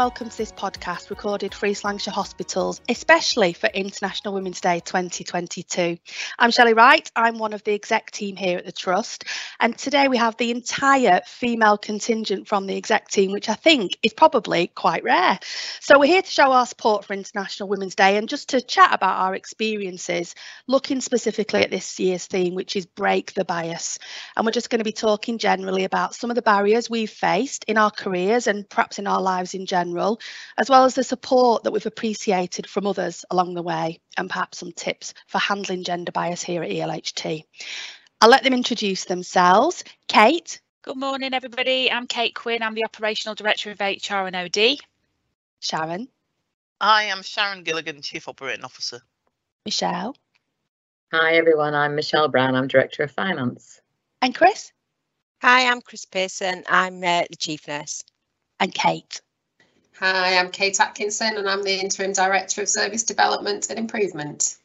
welcome to this podcast recorded for East Lancashire Hospitals, especially for International Women's Day 2022. I'm Shelley Wright, I'm one of the exec team here at the Trust, and today we have the entire female contingent from the exec team, which I think is probably quite rare. So we're here to show our support for International Women's Day and just to chat about our experiences, looking specifically at this year's theme, which is Break the Bias. And we're just going to be talking generally about some of the barriers we've faced in our careers and perhaps in our lives in general, as well as the support that we've appreciated from others along the way, and perhaps some tips for handling gender bias here at ELHT. I'll let them introduce themselves. Kate. Good morning, everybody. I'm Kate Quinn. I'm the Operational Director of HR and OD. Sharon. Hi I am Sharon Gilligan, Chief Operating Officer. Michelle. Hi, everyone. I'm Michelle Brown. I'm Director of Finance. And Chris. Hi, I'm Chris Pearson. I'm uh, the Chief Nurse. And Kate. Hi, I'm Kate Atkinson and I'm the Interim Director of Service Development and Improvement.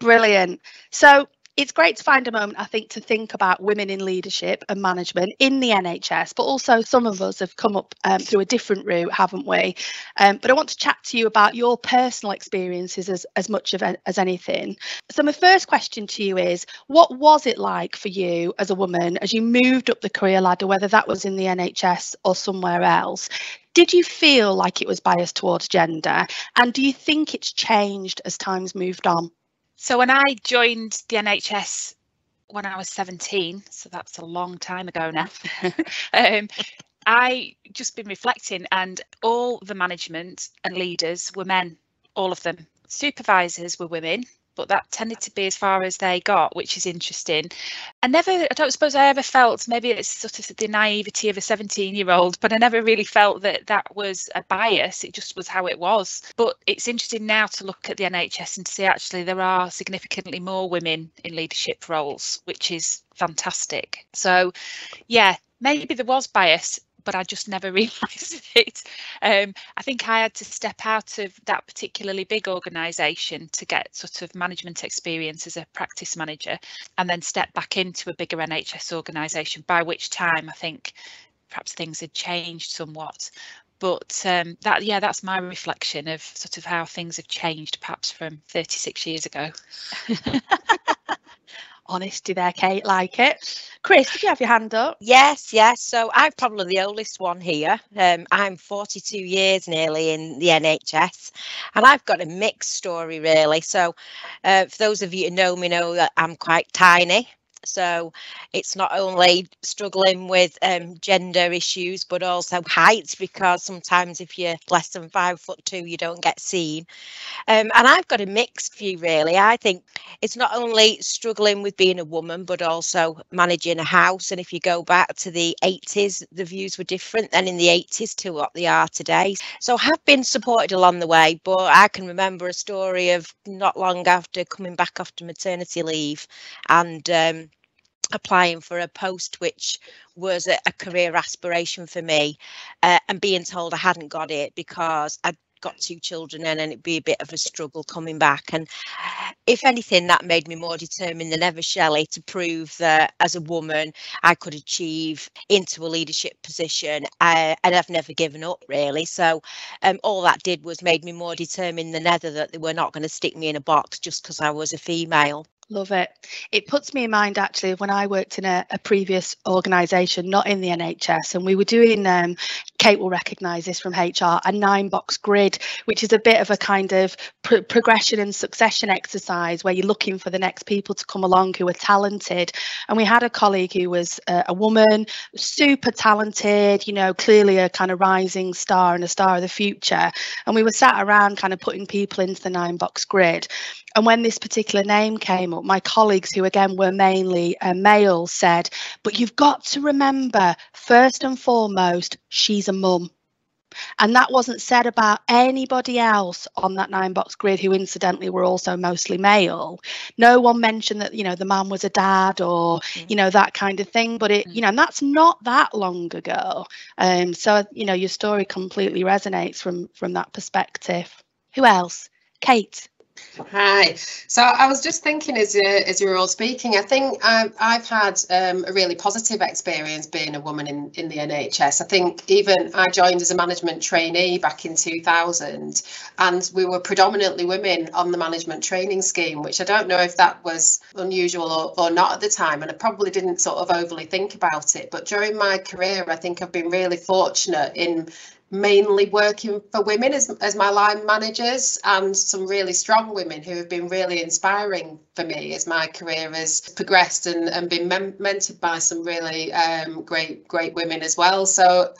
Brilliant. So it's great to find a moment, I think, to think about women in leadership and management in the NHS, but also some of us have come up um, through a different route, haven't we? Um, but I want to chat to you about your personal experiences as, as much of a, as anything. So my first question to you is, what was it like for you as a woman as you moved up the career ladder, whether that was in the NHS or somewhere else? Did you feel like it was biased towards gender? And do you think it's changed as time's moved on? So when I joined the NHS when I was 17, so that's a long time ago now, um, I just been reflecting and all the management and leaders were men, all of them. Supervisors were women, but that tended to be as far as they got, which is interesting. I never, I don't suppose I ever felt, maybe it's sort of the naivety of a 17 year old, but I never really felt that that was a bias. It just was how it was. But it's interesting now to look at the NHS and see actually there are significantly more women in leadership roles, which is fantastic. So, yeah, maybe there was bias but I just never realised it. Um, I think I had to step out of that particularly big organisation to get sort of management experience as a practice manager and then step back into a bigger NHS organisation, by which time I think perhaps things had changed somewhat. But um, that, yeah, that's my reflection of sort of how things have changed, perhaps from 36 years ago. honesty there, Kate. Like it. Chris, did you have your hand up? Yes, yes. So I'm probably the oldest one here. Um, I'm 42 years nearly in the NHS, and I've got a mixed story really. So, uh, for those of you who know me, know that I'm quite tiny. So it's not only struggling with um, gender issues, but also height, because sometimes if you're less than five foot two, you don't get seen. Um, and I've got a mixed view, really. I think it's not only struggling with being a woman, but also managing a house. And if you go back to the 80s, the views were different than in the 80s to what they are today. So I have been supported along the way, but I can remember a story of not long after coming back after maternity leave and um, applying for a post which was a, a career aspiration for me uh, and being told I hadn't got it because I'd got two children and it'd be a bit of a struggle coming back. And if anything that made me more determined than ever Shelley to prove that as a woman I could achieve into a leadership position uh, and I've never given up really. So um, all that did was made me more determined than ever that they were not going to stick me in a box just because I was a female Love it. It puts me in mind actually of when I worked in a, a previous organisation, not in the NHS, and we were doing, um, Kate will recognise this from HR, a nine box grid, which is a bit of a kind of pr- progression and succession exercise where you're looking for the next people to come along who are talented. And we had a colleague who was uh, a woman, super talented, you know, clearly a kind of rising star and a star of the future. And we were sat around kind of putting people into the nine box grid. And when this particular name came up, my colleagues, who again were mainly uh, male, said, But you've got to remember, first and foremost, she's a mum. And that wasn't said about anybody else on that nine box grid who incidentally were also mostly male. No one mentioned that, you know, the man was a dad or, mm-hmm. you know, that kind of thing. But it, you know, and that's not that long ago. Um, so, you know, your story completely resonates from from that perspective. Who else? Kate. Hi. So I was just thinking as you, as you were all speaking, I think I've, I've had um, a really positive experience being a woman in, in the NHS. I think even I joined as a management trainee back in 2000 and we were predominantly women on the management training scheme, which I don't know if that was unusual or, or not at the time. And I probably didn't sort of overly think about it. But during my career, I think I've been really fortunate in mainly working for women as, as my line managers and some really strong women who have been really inspiring for me as my career has progressed and, and been mem- mentored by some really um, great great women as well so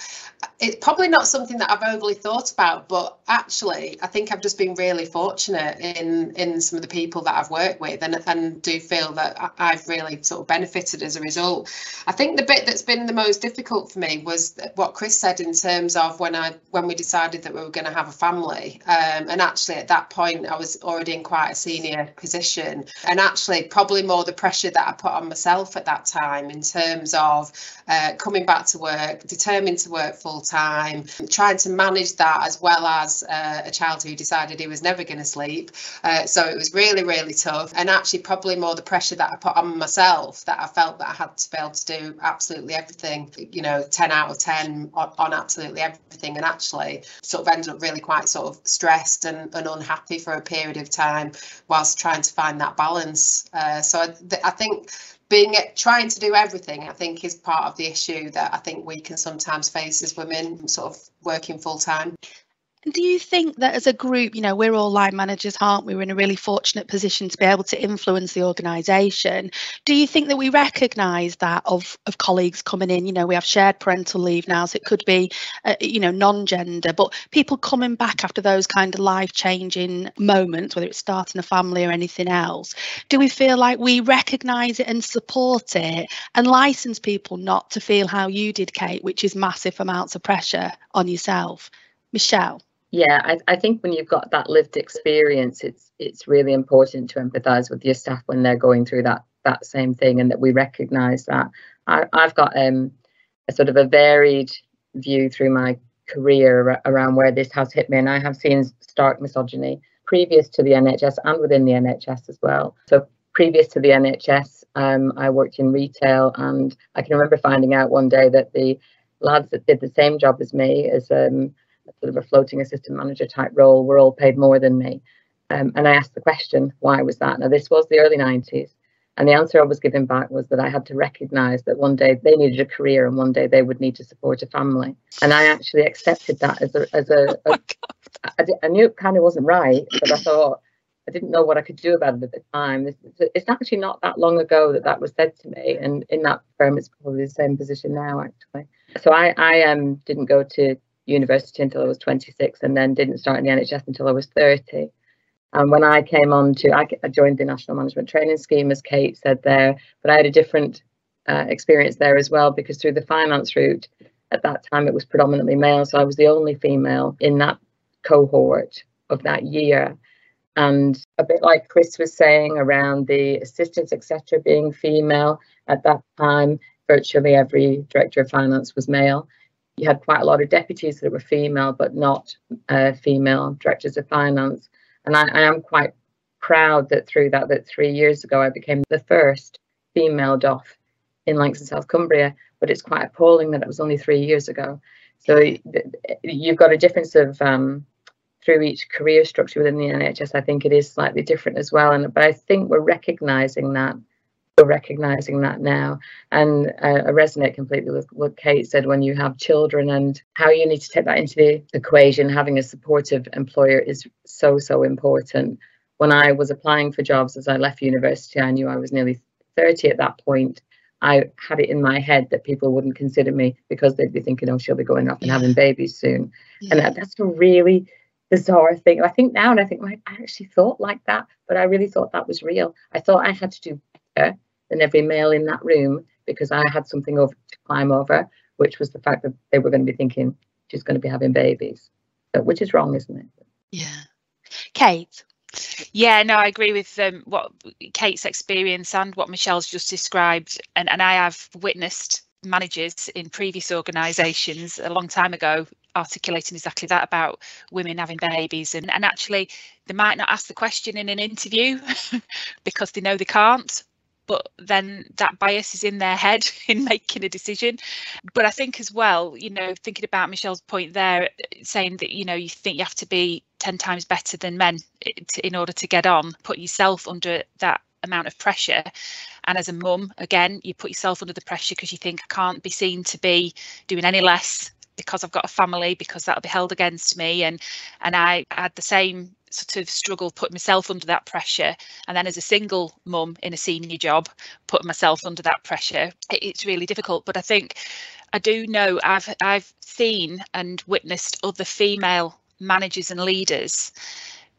it's probably not something that I've overly thought about but actually I think I've just been really fortunate in in some of the people that I've worked with and, and do feel that I've really sort of benefited as a result I think the bit that's been the most difficult for me was what Chris said in terms of when I when we decided that we were going to have a family. Um, and actually, at that point, I was already in quite a senior position. And actually, probably more the pressure that I put on myself at that time in terms of uh, coming back to work, determined to work full time, trying to manage that as well as uh, a child who decided he was never going to sleep. Uh, so it was really, really tough. And actually, probably more the pressure that I put on myself that I felt that I had to be able to do absolutely everything, you know, 10 out of 10 on, on absolutely everything. And actually, sort of ended up really quite sort of stressed and, and unhappy for a period of time whilst trying to find that balance. Uh, so I, I think being trying to do everything i think is part of the issue that i think we can sometimes face as women sort of working full time do you think that as a group, you know, we're all line managers, aren't we? We're in a really fortunate position to be able to influence the organisation. Do you think that we recognise that of of colleagues coming in? You know, we have shared parental leave now, so it could be, uh, you know, non-gender, but people coming back after those kind of life-changing moments, whether it's starting a family or anything else. Do we feel like we recognise it and support it, and license people not to feel how you did, Kate, which is massive amounts of pressure on yourself, Michelle? Yeah, I, I think when you've got that lived experience, it's it's really important to empathise with your staff when they're going through that that same thing, and that we recognise that. I, I've got um, a sort of a varied view through my career around where this has hit me, and I have seen stark misogyny previous to the NHS and within the NHS as well. So previous to the NHS, um, I worked in retail, and I can remember finding out one day that the lads that did the same job as me as um, sort of a floating assistant manager type role were all paid more than me. Um, and I asked the question, why was that? Now, this was the early 90s. And the answer I was given back was that I had to recognize that one day they needed a career and one day they would need to support a family. And I actually accepted that as a, as a, oh a I, I knew it kind of wasn't right, but I thought, I didn't know what I could do about it at the time. It's actually not that long ago that that was said to me, and in that firm, it's probably the same position now, actually. So I, I um, didn't go to university until I was 26 and then didn't start in the NHS until I was 30. And when I came on to, I, joined the National Management Training Scheme, as Kate said there, but I had a different uh, experience there as well because through the finance route, at that time it was predominantly male. So I was the only female in that cohort of that year. And a bit like Chris was saying around the assistants, etc., being female at that time, virtually every director of finance was male you had quite a lot of deputies that were female, but not uh, female directors of finance. And I, I, am quite proud that through that, that three years ago, I became the first female DOF in Lancs and South Cumbria. But it's quite appalling that it was only three years ago. So you've got a difference of um, through each career structure within the NHS. I think it is slightly different as well. And but I think we're recognising that recognizing that now and uh, I resonate completely with what Kate said when you have children and how you need to take that into the equation having a supportive employer is so so important when I was applying for jobs as I left university I knew I was nearly 30 at that point I had it in my head that people wouldn't consider me because they'd be thinking oh she'll be going off and having babies soon yeah. and that, that's a really bizarre thing. I think now and I think, like, I actually thought like that, but I really thought that was real. I thought I had to do better than every male in that room because I had something over to climb over, which was the fact that they were going to be thinking she's going to be having babies, so, which is wrong, isn't it? Yeah. Kate. Yeah, no, I agree with um, what Kate's experience and what Michelle's just described, and and I have witnessed managers in previous organisations a long time ago articulating exactly that about women having babies and, and actually they might not ask the question in an interview because they know they can't but then that bias is in their head in making a decision. But i think as well you know thinking about michelle's point there saying that you know you think you have to be 10 times better than men in order to get on put yourself under that amount of pressure. And as a mum again you put yourself under the pressure because you think i can't be seen to be doing any less because I've got a family because that'll be held against me. And and I had the same sort of struggle putting myself under that pressure. And then as a single mum in a senior job putting myself under that pressure it, it's really difficult. But I think I do know I've I've seen and witnessed other female managers and leaders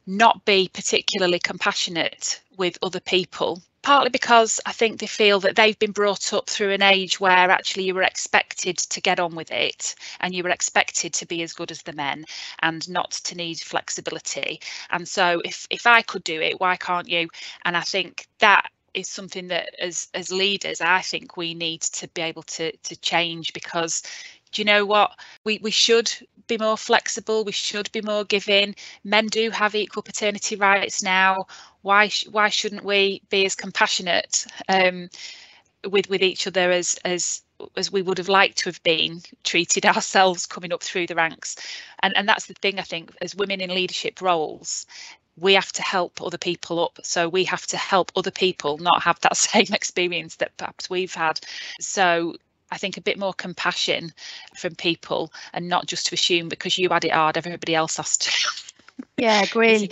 not be particularly compassionate with other people partly because I think they feel that they've been brought up through an age where actually you were expected to get on with it and you were expected to be as good as the men and not to need flexibility. And so if if I could do it, why can't you? And I think that is something that as as leaders I think we need to be able to to change because do you know what we we should be more flexible we should be more giving men do have equal paternity rights now why sh- why shouldn't we be as compassionate um, with with each other as as as we would have liked to have been treated ourselves coming up through the ranks? And and that's the thing i think as women in leadership roles we have to help other people up. So we have to help other people not have that same experience that perhaps we've had. So I think a bit more compassion from people and not just to assume because you had it hard, everybody else has to. Yeah, agree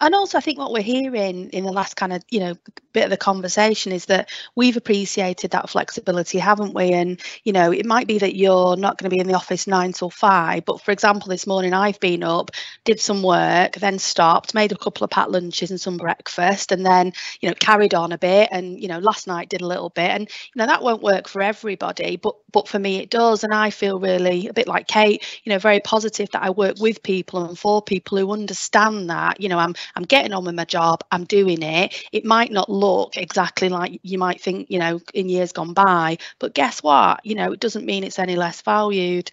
and also i think what we're hearing in the last kind of you know bit of the conversation is that we've appreciated that flexibility haven't we? And you know it might be that you're not going to be in the office nine till five but for example this morning i've been up did some work then stopped made a couple of packed lunches and some breakfast and then you know carried on a bit and you know last night did a little bit. And you know that won't work for everybody but but for me it does. And i feel really a bit like kate you know very positive that i work with people and for people who understand that you know i'm I'm getting on with my job, I'm doing it. It might not look exactly like you might think, you know, in years gone by, but guess what? You know, it doesn't mean it's any less valued.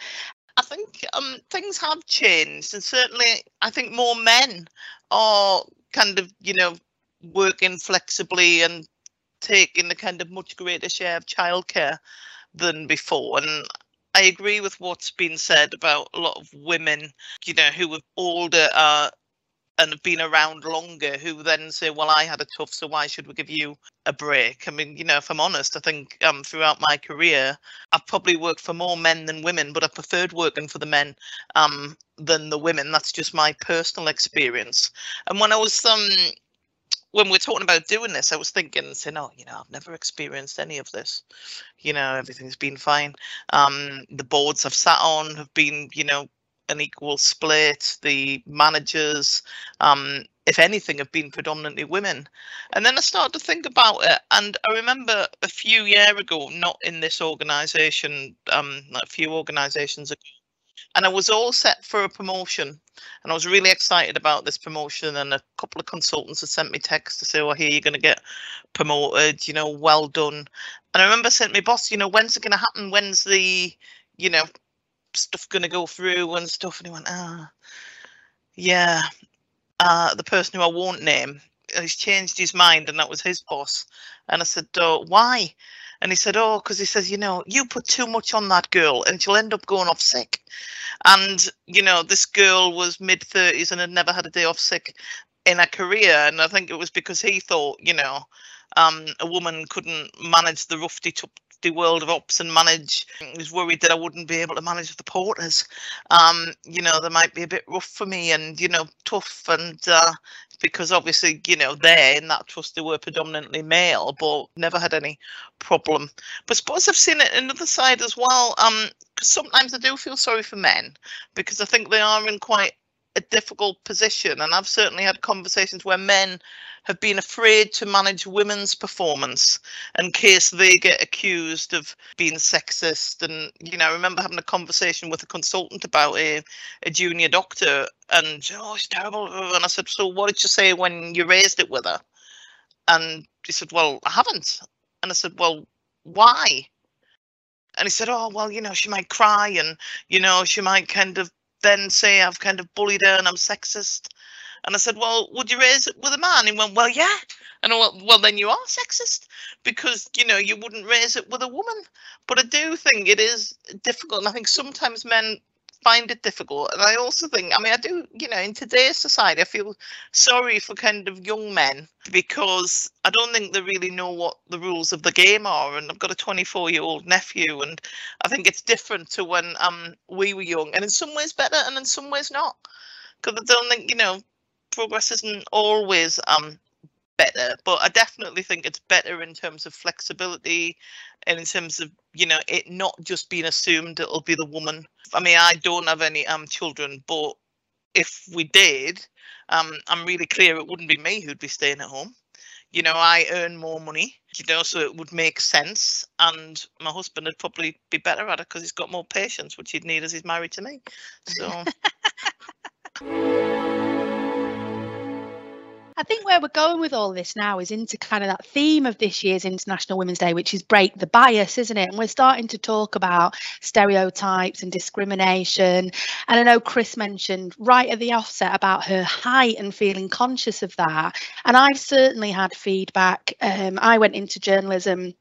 I think um, things have changed, and certainly I think more men are kind of, you know, working flexibly and taking the kind of much greater share of childcare than before. And I agree with what's been said about a lot of women, you know, who are older are and have been around longer who then say, well, I had a tough, so why should we give you a break? I mean, you know, if I'm honest, I think um, throughout my career, I've probably worked for more men than women, but I preferred working for the men um, than the women. That's just my personal experience. And when I was um, when we're talking about doing this, I was thinking, saying, "Oh, you know, I've never experienced any of this. You know, everything's been fine. Um, the boards I've sat on have been, you know, an equal split. The managers, um, if anything, have been predominantly women. And then I started to think about it, and I remember a few year ago, not in this organisation, um, a few organisations ago, and I was all set for a promotion, and I was really excited about this promotion. And a couple of consultants had sent me texts to say, "Well, here you're going to get promoted. You know, well done." And I remember saying to my boss, "You know, when's it going to happen? When's the, you know, stuff going to go through and stuff. And he went, ah, yeah, uh, the person who I won't name, he's changed his mind and that was his boss. And I said, oh, why? And he said, oh, because he says, you know, you put too much on that girl and she'll end up going off sick. And, you know, this girl was mid 30s and had never had a day off sick in her career. And I think it was because he thought, you know, um, a woman couldn't manage the rough, world of ops and manage. I was worried that I wouldn't be able to manage the porters. Um, you know, they might be a bit rough for me and, you know, tough and uh, because obviously, you know, there in that trust they were predominantly male, but never had any problem. But I suppose I've seen it another side as well. Um, because sometimes I do feel sorry for men because I think they are in quite a difficult position. And I've certainly had conversations where men have been afraid to manage women's performance in case they get accused of being sexist. And, you know, I remember having a conversation with a consultant about a, a junior doctor and, oh, it's terrible. And I said, so what did you say when you raised it with her? And he said, well, I haven't. And I said, well, why? And he said, oh, well, you know, she might cry and, you know, she might kind of then say I've kind of bullied her and I'm sexist. And I said, well, would you raise it with a man? He went, well, yeah. And I went, well, then you are sexist because, you know, you wouldn't raise it with a woman. But I do think it is difficult. And I think sometimes men find it difficult. And I also think, I mean, I do, you know, in today's society, I feel sorry for kind of young men because I don't think they really know what the rules of the game are. And I've got a 24 year old nephew, and I think it's different to when um we were young, and in some ways better, and in some ways not. Because I don't think, you know, progress isn't always um better but i definitely think it's better in terms of flexibility and in terms of you know it not just being assumed it'll be the woman. I mean i don't have any um children but if we did um i'm really clear it wouldn't be me who'd be staying at home. You know i earn more money you know so it would make sense and my husband would probably be better at it because he's got more patience which he'd need as he's married to me. So I think where we're going with all this now is into kind of that theme of this year's International Women's Day, which is break the bias, isn't it? And we're starting to talk about stereotypes and discrimination. And I know Chris mentioned right at the offset about her height and feeling conscious of that. And I've certainly had feedback. Um, I went into journalism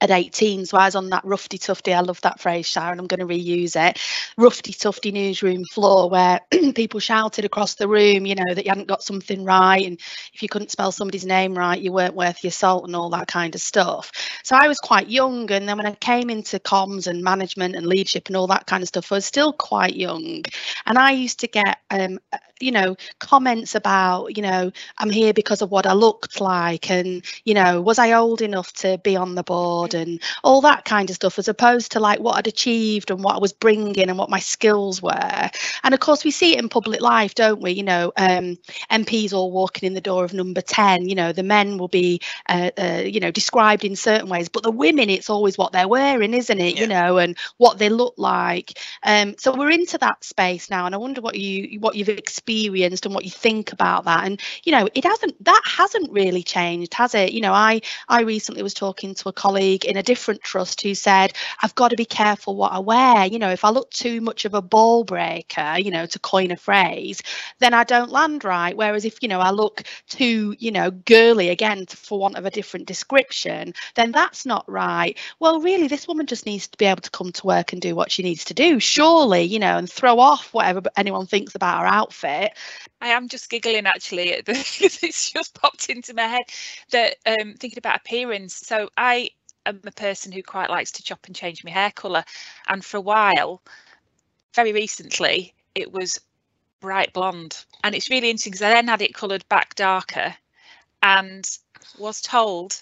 at 18. So I was on that roughy tufty, I love that phrase, Sharon, I'm going to reuse it, roughy tufty newsroom floor where people shouted across the room, you know, that you hadn't got something right. And if you couldn't spell somebody's name right, you weren't worth your salt and all that kind of stuff. So I was quite young. And then when I came into comms and management and leadership and all that kind of stuff, I was still quite young. And I used to get, um, you know, comments about, you know, I'm here because of what I looked like. And, you know, was I old enough to be on the board? And all that kind of stuff, as opposed to like what I'd achieved and what I was bringing and what my skills were. And of course, we see it in public life, don't we? You know, um, MPs all walking in the door of number 10, you know, the men will be, uh, uh, you know, described in certain ways, but the women, it's always what they're wearing, isn't it? Yeah. You know, and what they look like. Um, so we're into that space now. And I wonder what you, what you've experienced and what you think about that. And, you know, it hasn't, that hasn't really changed, has it? You know, I, I recently was talking to a colleague colleague in a different trust who said, I've got to be careful what I wear. You know, if I look too much of a ball breaker, you know, to coin a phrase, then I don't land right. Whereas if, you know, I look too, you know, girly again, for want of a different description, then that's not right. Well, really, this woman just needs to be able to come to work and do what she needs to do, surely, you know, and throw off whatever anyone thinks about her outfit. I am just giggling actually it's just popped into my head that um thinking about appearance. So I am a person who quite likes to chop and change my hair colour. And for a while, very recently, it was bright blonde. And it's really interesting because I then had it coloured back darker and was told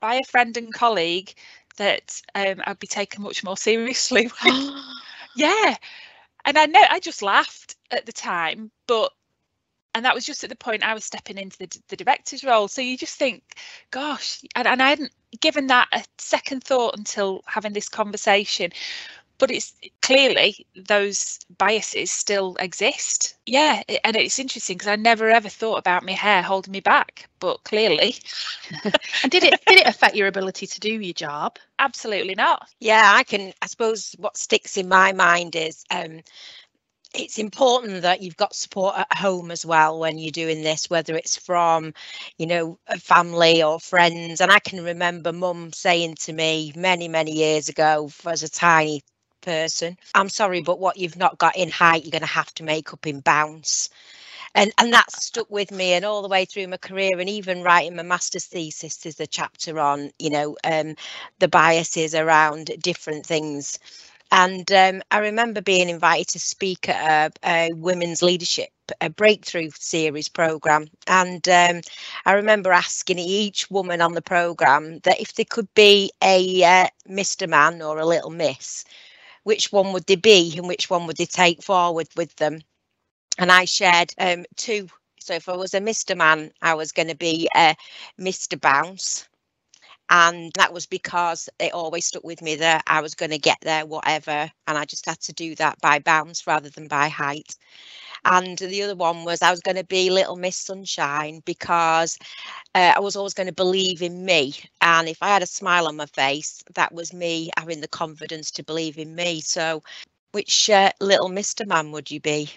by a friend and colleague that um, I'd be taken much more seriously. yeah. And I know I just laughed at the time, but and that was just at the point I was stepping into the, the director's role. So you just think, gosh, and, and I hadn't given that a second thought until having this conversation. But it's clearly those biases still exist. Yeah, and it's interesting because I never ever thought about my hair holding me back, but clearly. and did it did it affect your ability to do your job? Absolutely not. Yeah, I can. I suppose what sticks in my mind is um, it's important that you've got support at home as well when you're doing this whether it's from you know family or friends. And i can remember mum saying to me many many years ago as a tiny person i'm sorry but what you've not got in height you're going to have to make up in bounce. And and that stuck with me and all the way through my career and even writing my master's thesis there's a chapter on you know um, the biases around different things and um, I remember being invited to speak at a, a women's leadership, a breakthrough series program. And um, I remember asking each woman on the program that if they could be a uh, Mr. Man or a little Miss, which one would they be and which one would they take forward with them? And I shared um, two. So if I was a Mr. Man, I was going to be a Mr. Bounce and that was because it always stuck with me that I was going to get there, whatever. And I just had to do that by bounce rather than by height. And the other one was I was going to be Little Miss Sunshine because uh, I was always going to believe in me. And if I had a smile on my face, that was me having the confidence to believe in me. So Which uh, little Mr. Man would you be?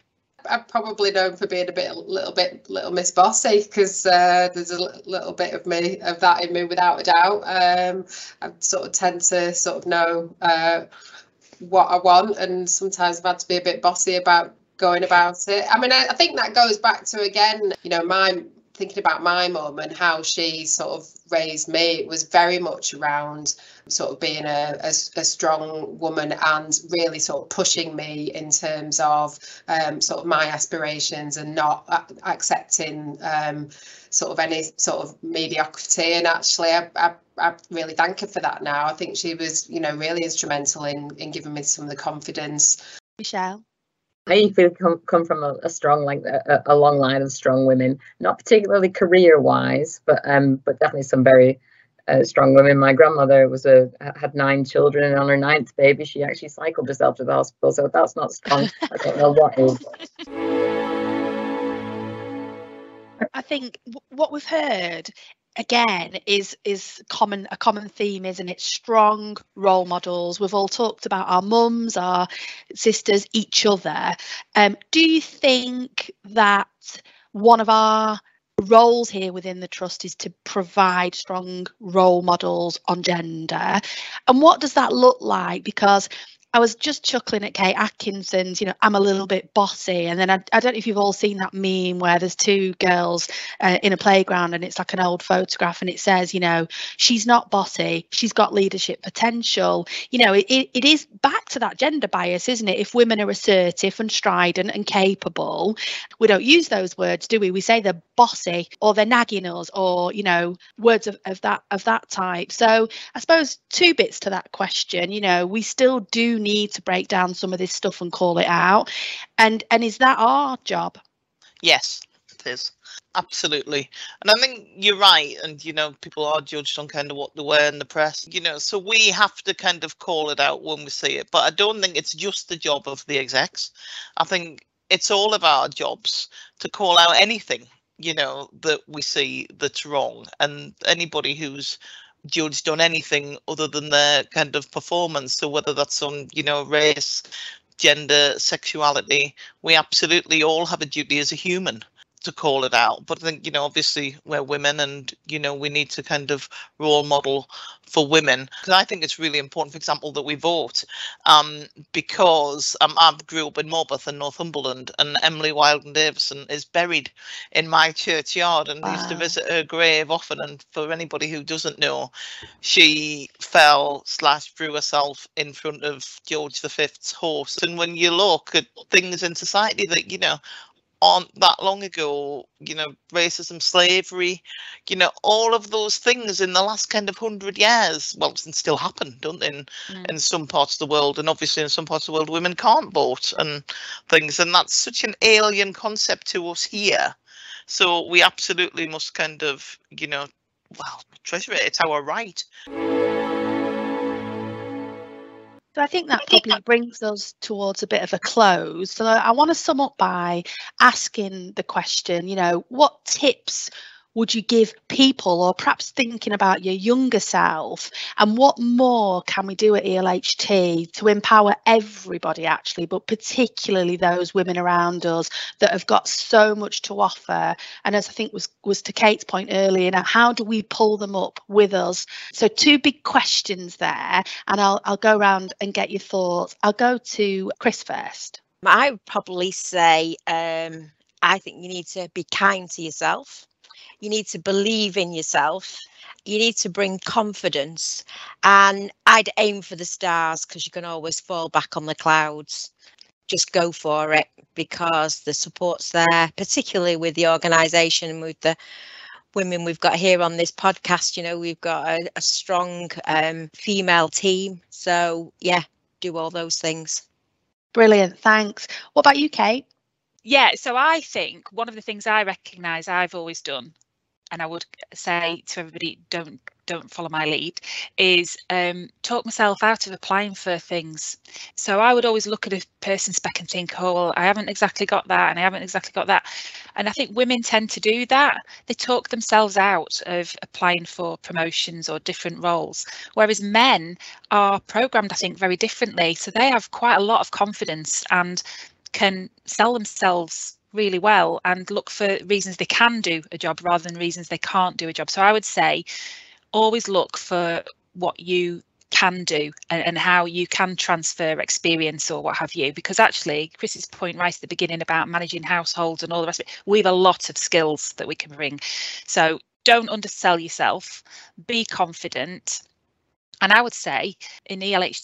I'm probably known for being a bit, little bit, little Miss Bossy because uh, there's a little bit of me, of that in me, without a doubt. Um, I sort of tend to sort of know uh, what I want, and sometimes I've had to be a bit bossy about going about it. I mean, I, I think that goes back to again, you know, my thinking about my mum and how she sort of raised me, it was very much around sort of being a, a, a strong woman and really sort of pushing me in terms of um, sort of my aspirations and not accepting um, sort of any sort of mediocrity. And actually, I, I, I really thank her for that now. I think she was, you know, really instrumental in, in giving me some of the confidence. Michelle? I feel come come from a, a strong like a, a, long line of strong women, not particularly career wise, but um, but definitely some very uh, strong women. My grandmother was a had nine children, and on her ninth baby, she actually cycled herself to the hospital. So that's not strong. I don't know what is. I think what we've heard again is is common a common theme isn't it? Strong role models. We've all talked about our mums our sisters each other. Um, do you think that one of our roles here within the trust is to provide strong role models on gender? And what does that look like? Because I was just chuckling at Kate Atkinson's, you know, I'm a little bit bossy. And then I, I don't know if you've all seen that meme where there's two girls uh, in a playground and it's like an old photograph and it says, you know, she's not bossy, she's got leadership potential. You know, it, it is back to that gender bias, isn't it? If women are assertive and strident and capable, we don't use those words, do we? We say they're bossy or they're nagging us or, you know, words of, of that of that type. So I suppose two bits to that question, you know, we still do need to break down some of this stuff and call it out. And and is that our job? Yes, it is. Absolutely. And I think you're right. And, you know, people are judged on kind of what they wear in the press, you know, so we have to kind of call it out when we see it. But I don't think it's just the job of the execs. I think it's all of our jobs to call out anything, you know, that we see that's wrong. And anybody who's judged on anything other than their kind of performance. So whether that's on, you know, race, gender, sexuality, we absolutely all have a duty as a human to call it out. But I think, you know, obviously we're women and, you know, we need to kind of role model for women. Because I think it's really important, for example, that we vote um, because um, I grew up in Morpeth in Northumberland and Emily Wilding Davison is buried in my churchyard and wow. I used to visit her grave often. And for anybody who doesn't know, she fell slash threw herself in front of George V's horse. And when you look at things in society that, you know, aren't that long ago, you know, racism, slavery, you know, all of those things in the last kind of hundred years, well, still happen, don't they, in, mm. in some parts of the world. And obviously in some parts of the world, women can't vote and things. And that's such an alien concept to us here. So we absolutely must kind of, you know, well, treasure it. It's our right. So I think that probably brings us towards a bit of a close. So I want to sum up by asking the question, you know, what tips would you give people or perhaps thinking about your younger self? And what more can we do at ELHT to empower everybody actually but particularly those women around us that have got so much to offer? And as I think was was to Kate's point earlier now how do we pull them up with us? So two big questions there and I'll I'll go around and get your thoughts. I'll go to Chris first. I would probably say um, I think you need to be kind to yourself you need to believe in yourself. You need to bring confidence. And i'd aim for the stars because you can always fall back on the clouds. Just go for it because the support's there particularly with the organization and with the women we've got here on this podcast. You know we've got a, a strong um, female team. So yeah do all those things. Brilliant. Thanks. What about you kate yeah so i think one of the things i recognize i've always done and I would say to everybody, don't don't follow my lead is um, talk myself out of applying for things. So I would always look at a person spec and think, oh, well, I haven't exactly got that and I haven't exactly got that. And I think women tend to do that. They talk themselves out of applying for promotions or different roles, whereas men are programmed, I think, very differently. So they have quite a lot of confidence and can sell themselves really well and look for reasons they can do a job rather than reasons they can't do a job. So I would say always look for what you can do and, and, how you can transfer experience or what have you. Because actually chris's point right at the beginning about managing households and all the rest of it we have a lot of skills that we can bring. So don't undersell yourself. Be confident. And i would say in elht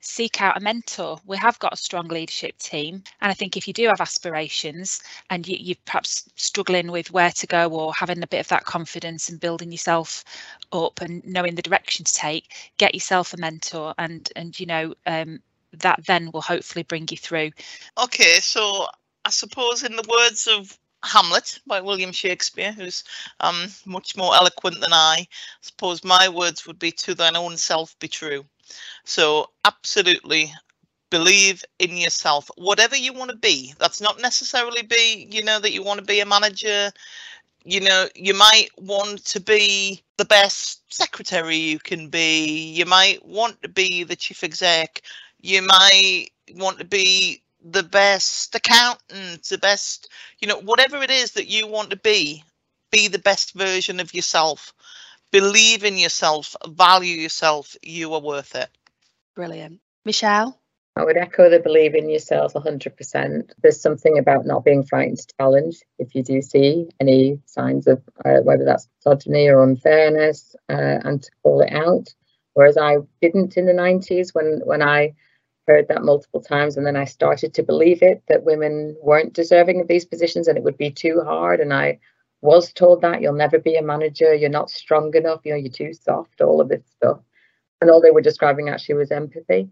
seek out a mentor. We have got a strong leadership team. And I think if you do have aspirations and you, you're perhaps struggling with where to go or having a bit of that confidence and building yourself up and knowing the direction to take, get yourself a mentor and and you know um, that then will hopefully bring you through. Okay, so I suppose in the words of Hamlet by William Shakespeare, who's um, much more eloquent than I. I suppose my words would be to thine own self be true. So absolutely believe in yourself, whatever you want to be. That's not necessarily be, you know, that you want to be a manager. You know, you might want to be the best secretary you can be. You might want to be the chief exec. You might want to be the best accountant, the best, you know, whatever it is that you want to be, be the best version of yourself. Believe in yourself, value yourself. You are worth it. Brilliant. Michelle? I would echo the believe in yourself 100%. There's something about not being frightened to challenge if you do see any signs of uh, whether that's misogyny or unfairness uh, and to call it out. Whereas I didn't in the 90s when, when I heard that multiple times and then I started to believe it that women weren't deserving of these positions and it would be too hard. And I was told that you'll never be a manager, you're not strong enough, you know, you're too soft, all of this stuff. And all they were describing actually was empathy.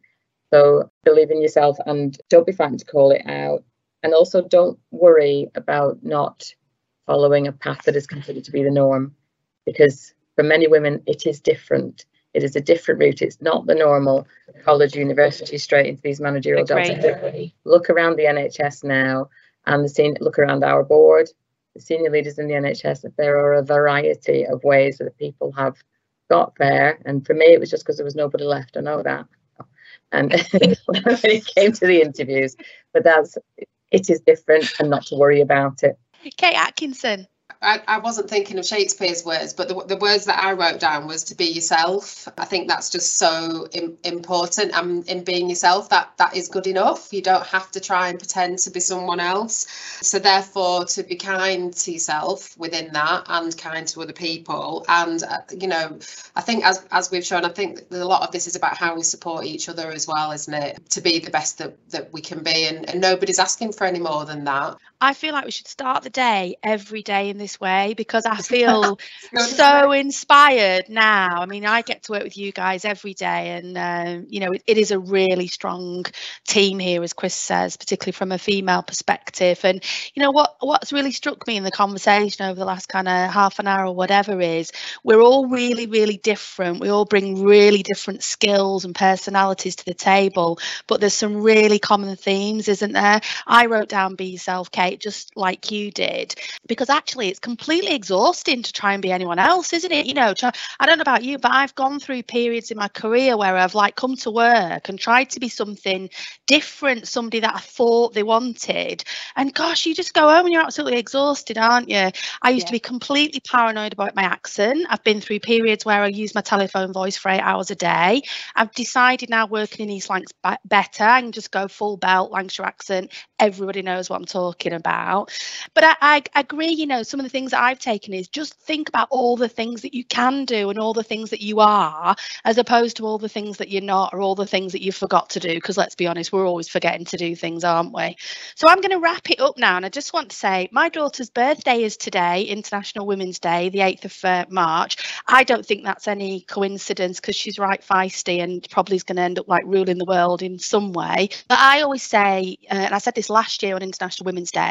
So believe in yourself and don't be frightened to call it out. And also don't worry about not following a path that is considered to be the norm, because for many women, it is different. It is a different route. It's not the normal college, university, straight into these managerial jobs. Look around the NHS now and the scene, look around our board, senior leaders in the NHS, there are a variety of ways that people have got there. And for me, it was just because there was nobody left. I know that. And when it came to the interviews, but that's it is different and not to worry about it. Kate Atkinson. I, I wasn't thinking of Shakespeare's words, but the, the words that I wrote down was to be yourself. I think that's just so Im- important. And in being yourself, that that is good enough. You don't have to try and pretend to be someone else. So therefore, to be kind to yourself within that, and kind to other people, and uh, you know, I think as as we've shown, I think a lot of this is about how we support each other as well, isn't it? To be the best that that we can be, and, and nobody's asking for any more than that. I feel like we should start the day every day in this way because I feel so inspired now. I mean, I get to work with you guys every day, and um, you know, it, it is a really strong team here, as Chris says, particularly from a female perspective. And you know what? What's really struck me in the conversation over the last kind of half an hour or whatever is we're all really, really different. We all bring really different skills and personalities to the table, but there's some really common themes, isn't there? I wrote down "Be yourself, Kate." just like you did because actually it's completely exhausting to try and be anyone else isn't it you know i don't know about you but i've gone through periods in my career where i've like come to work and tried to be something different somebody that i thought they wanted and gosh you just go home and you're absolutely exhausted aren't you i used yeah. to be completely paranoid about my accent i've been through periods where i use my telephone voice for eight hours a day i've decided now working in east lancs better i can just go full belt lancashire accent everybody knows what i'm talking about. But I, I, agree, you know, some of the things that I've taken is just think about all the things that you can do and all the things that you are, as opposed to all the things that you're not or all the things that you forgot to do. Because let's be honest, we're always forgetting to do things, aren't we? So I'm going to wrap it up now. And I just want to say my daughter's birthday is today, International Women's Day, the 8th of uh, March. I don't think that's any coincidence because she's right feisty and probably is going to end up like ruling the world in some way. But I always say, uh, and I said this last year on International Women's Day,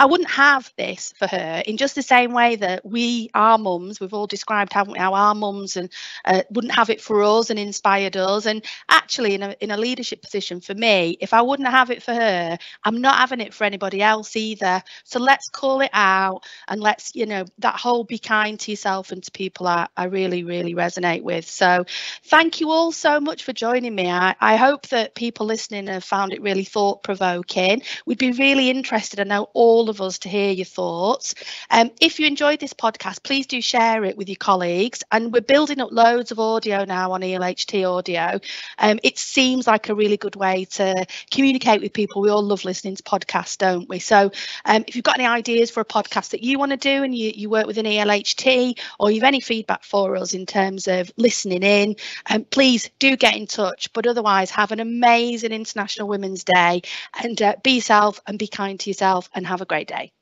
I wouldn't have this for her in just the same way that we, our mums, we've all described how, how our mums and uh, wouldn't have it for us and inspired us. And actually, in a, in a leadership position for me, if I wouldn't have it for her, I'm not having it for anybody else either. So let's call it out and let's, you know, that whole be kind to yourself and to people I, I really, really resonate with. So thank you all so much for joining me. I, I hope that people listening have found it really thought provoking. We'd be really interested. I know all of us to hear your thoughts. Um, if you enjoyed this podcast, please do share it with your colleagues. And we're building up loads of audio now on ELHT audio. Um, it seems like a really good way to communicate with people. We all love listening to podcasts, don't we? So um, if you've got any ideas for a podcast that you want to do and you, you work with an ELHT or you've any feedback for us in terms of listening in, um, please do get in touch. But otherwise, have an amazing International Women's Day and uh, be yourself and be kind to yourself and have a great day.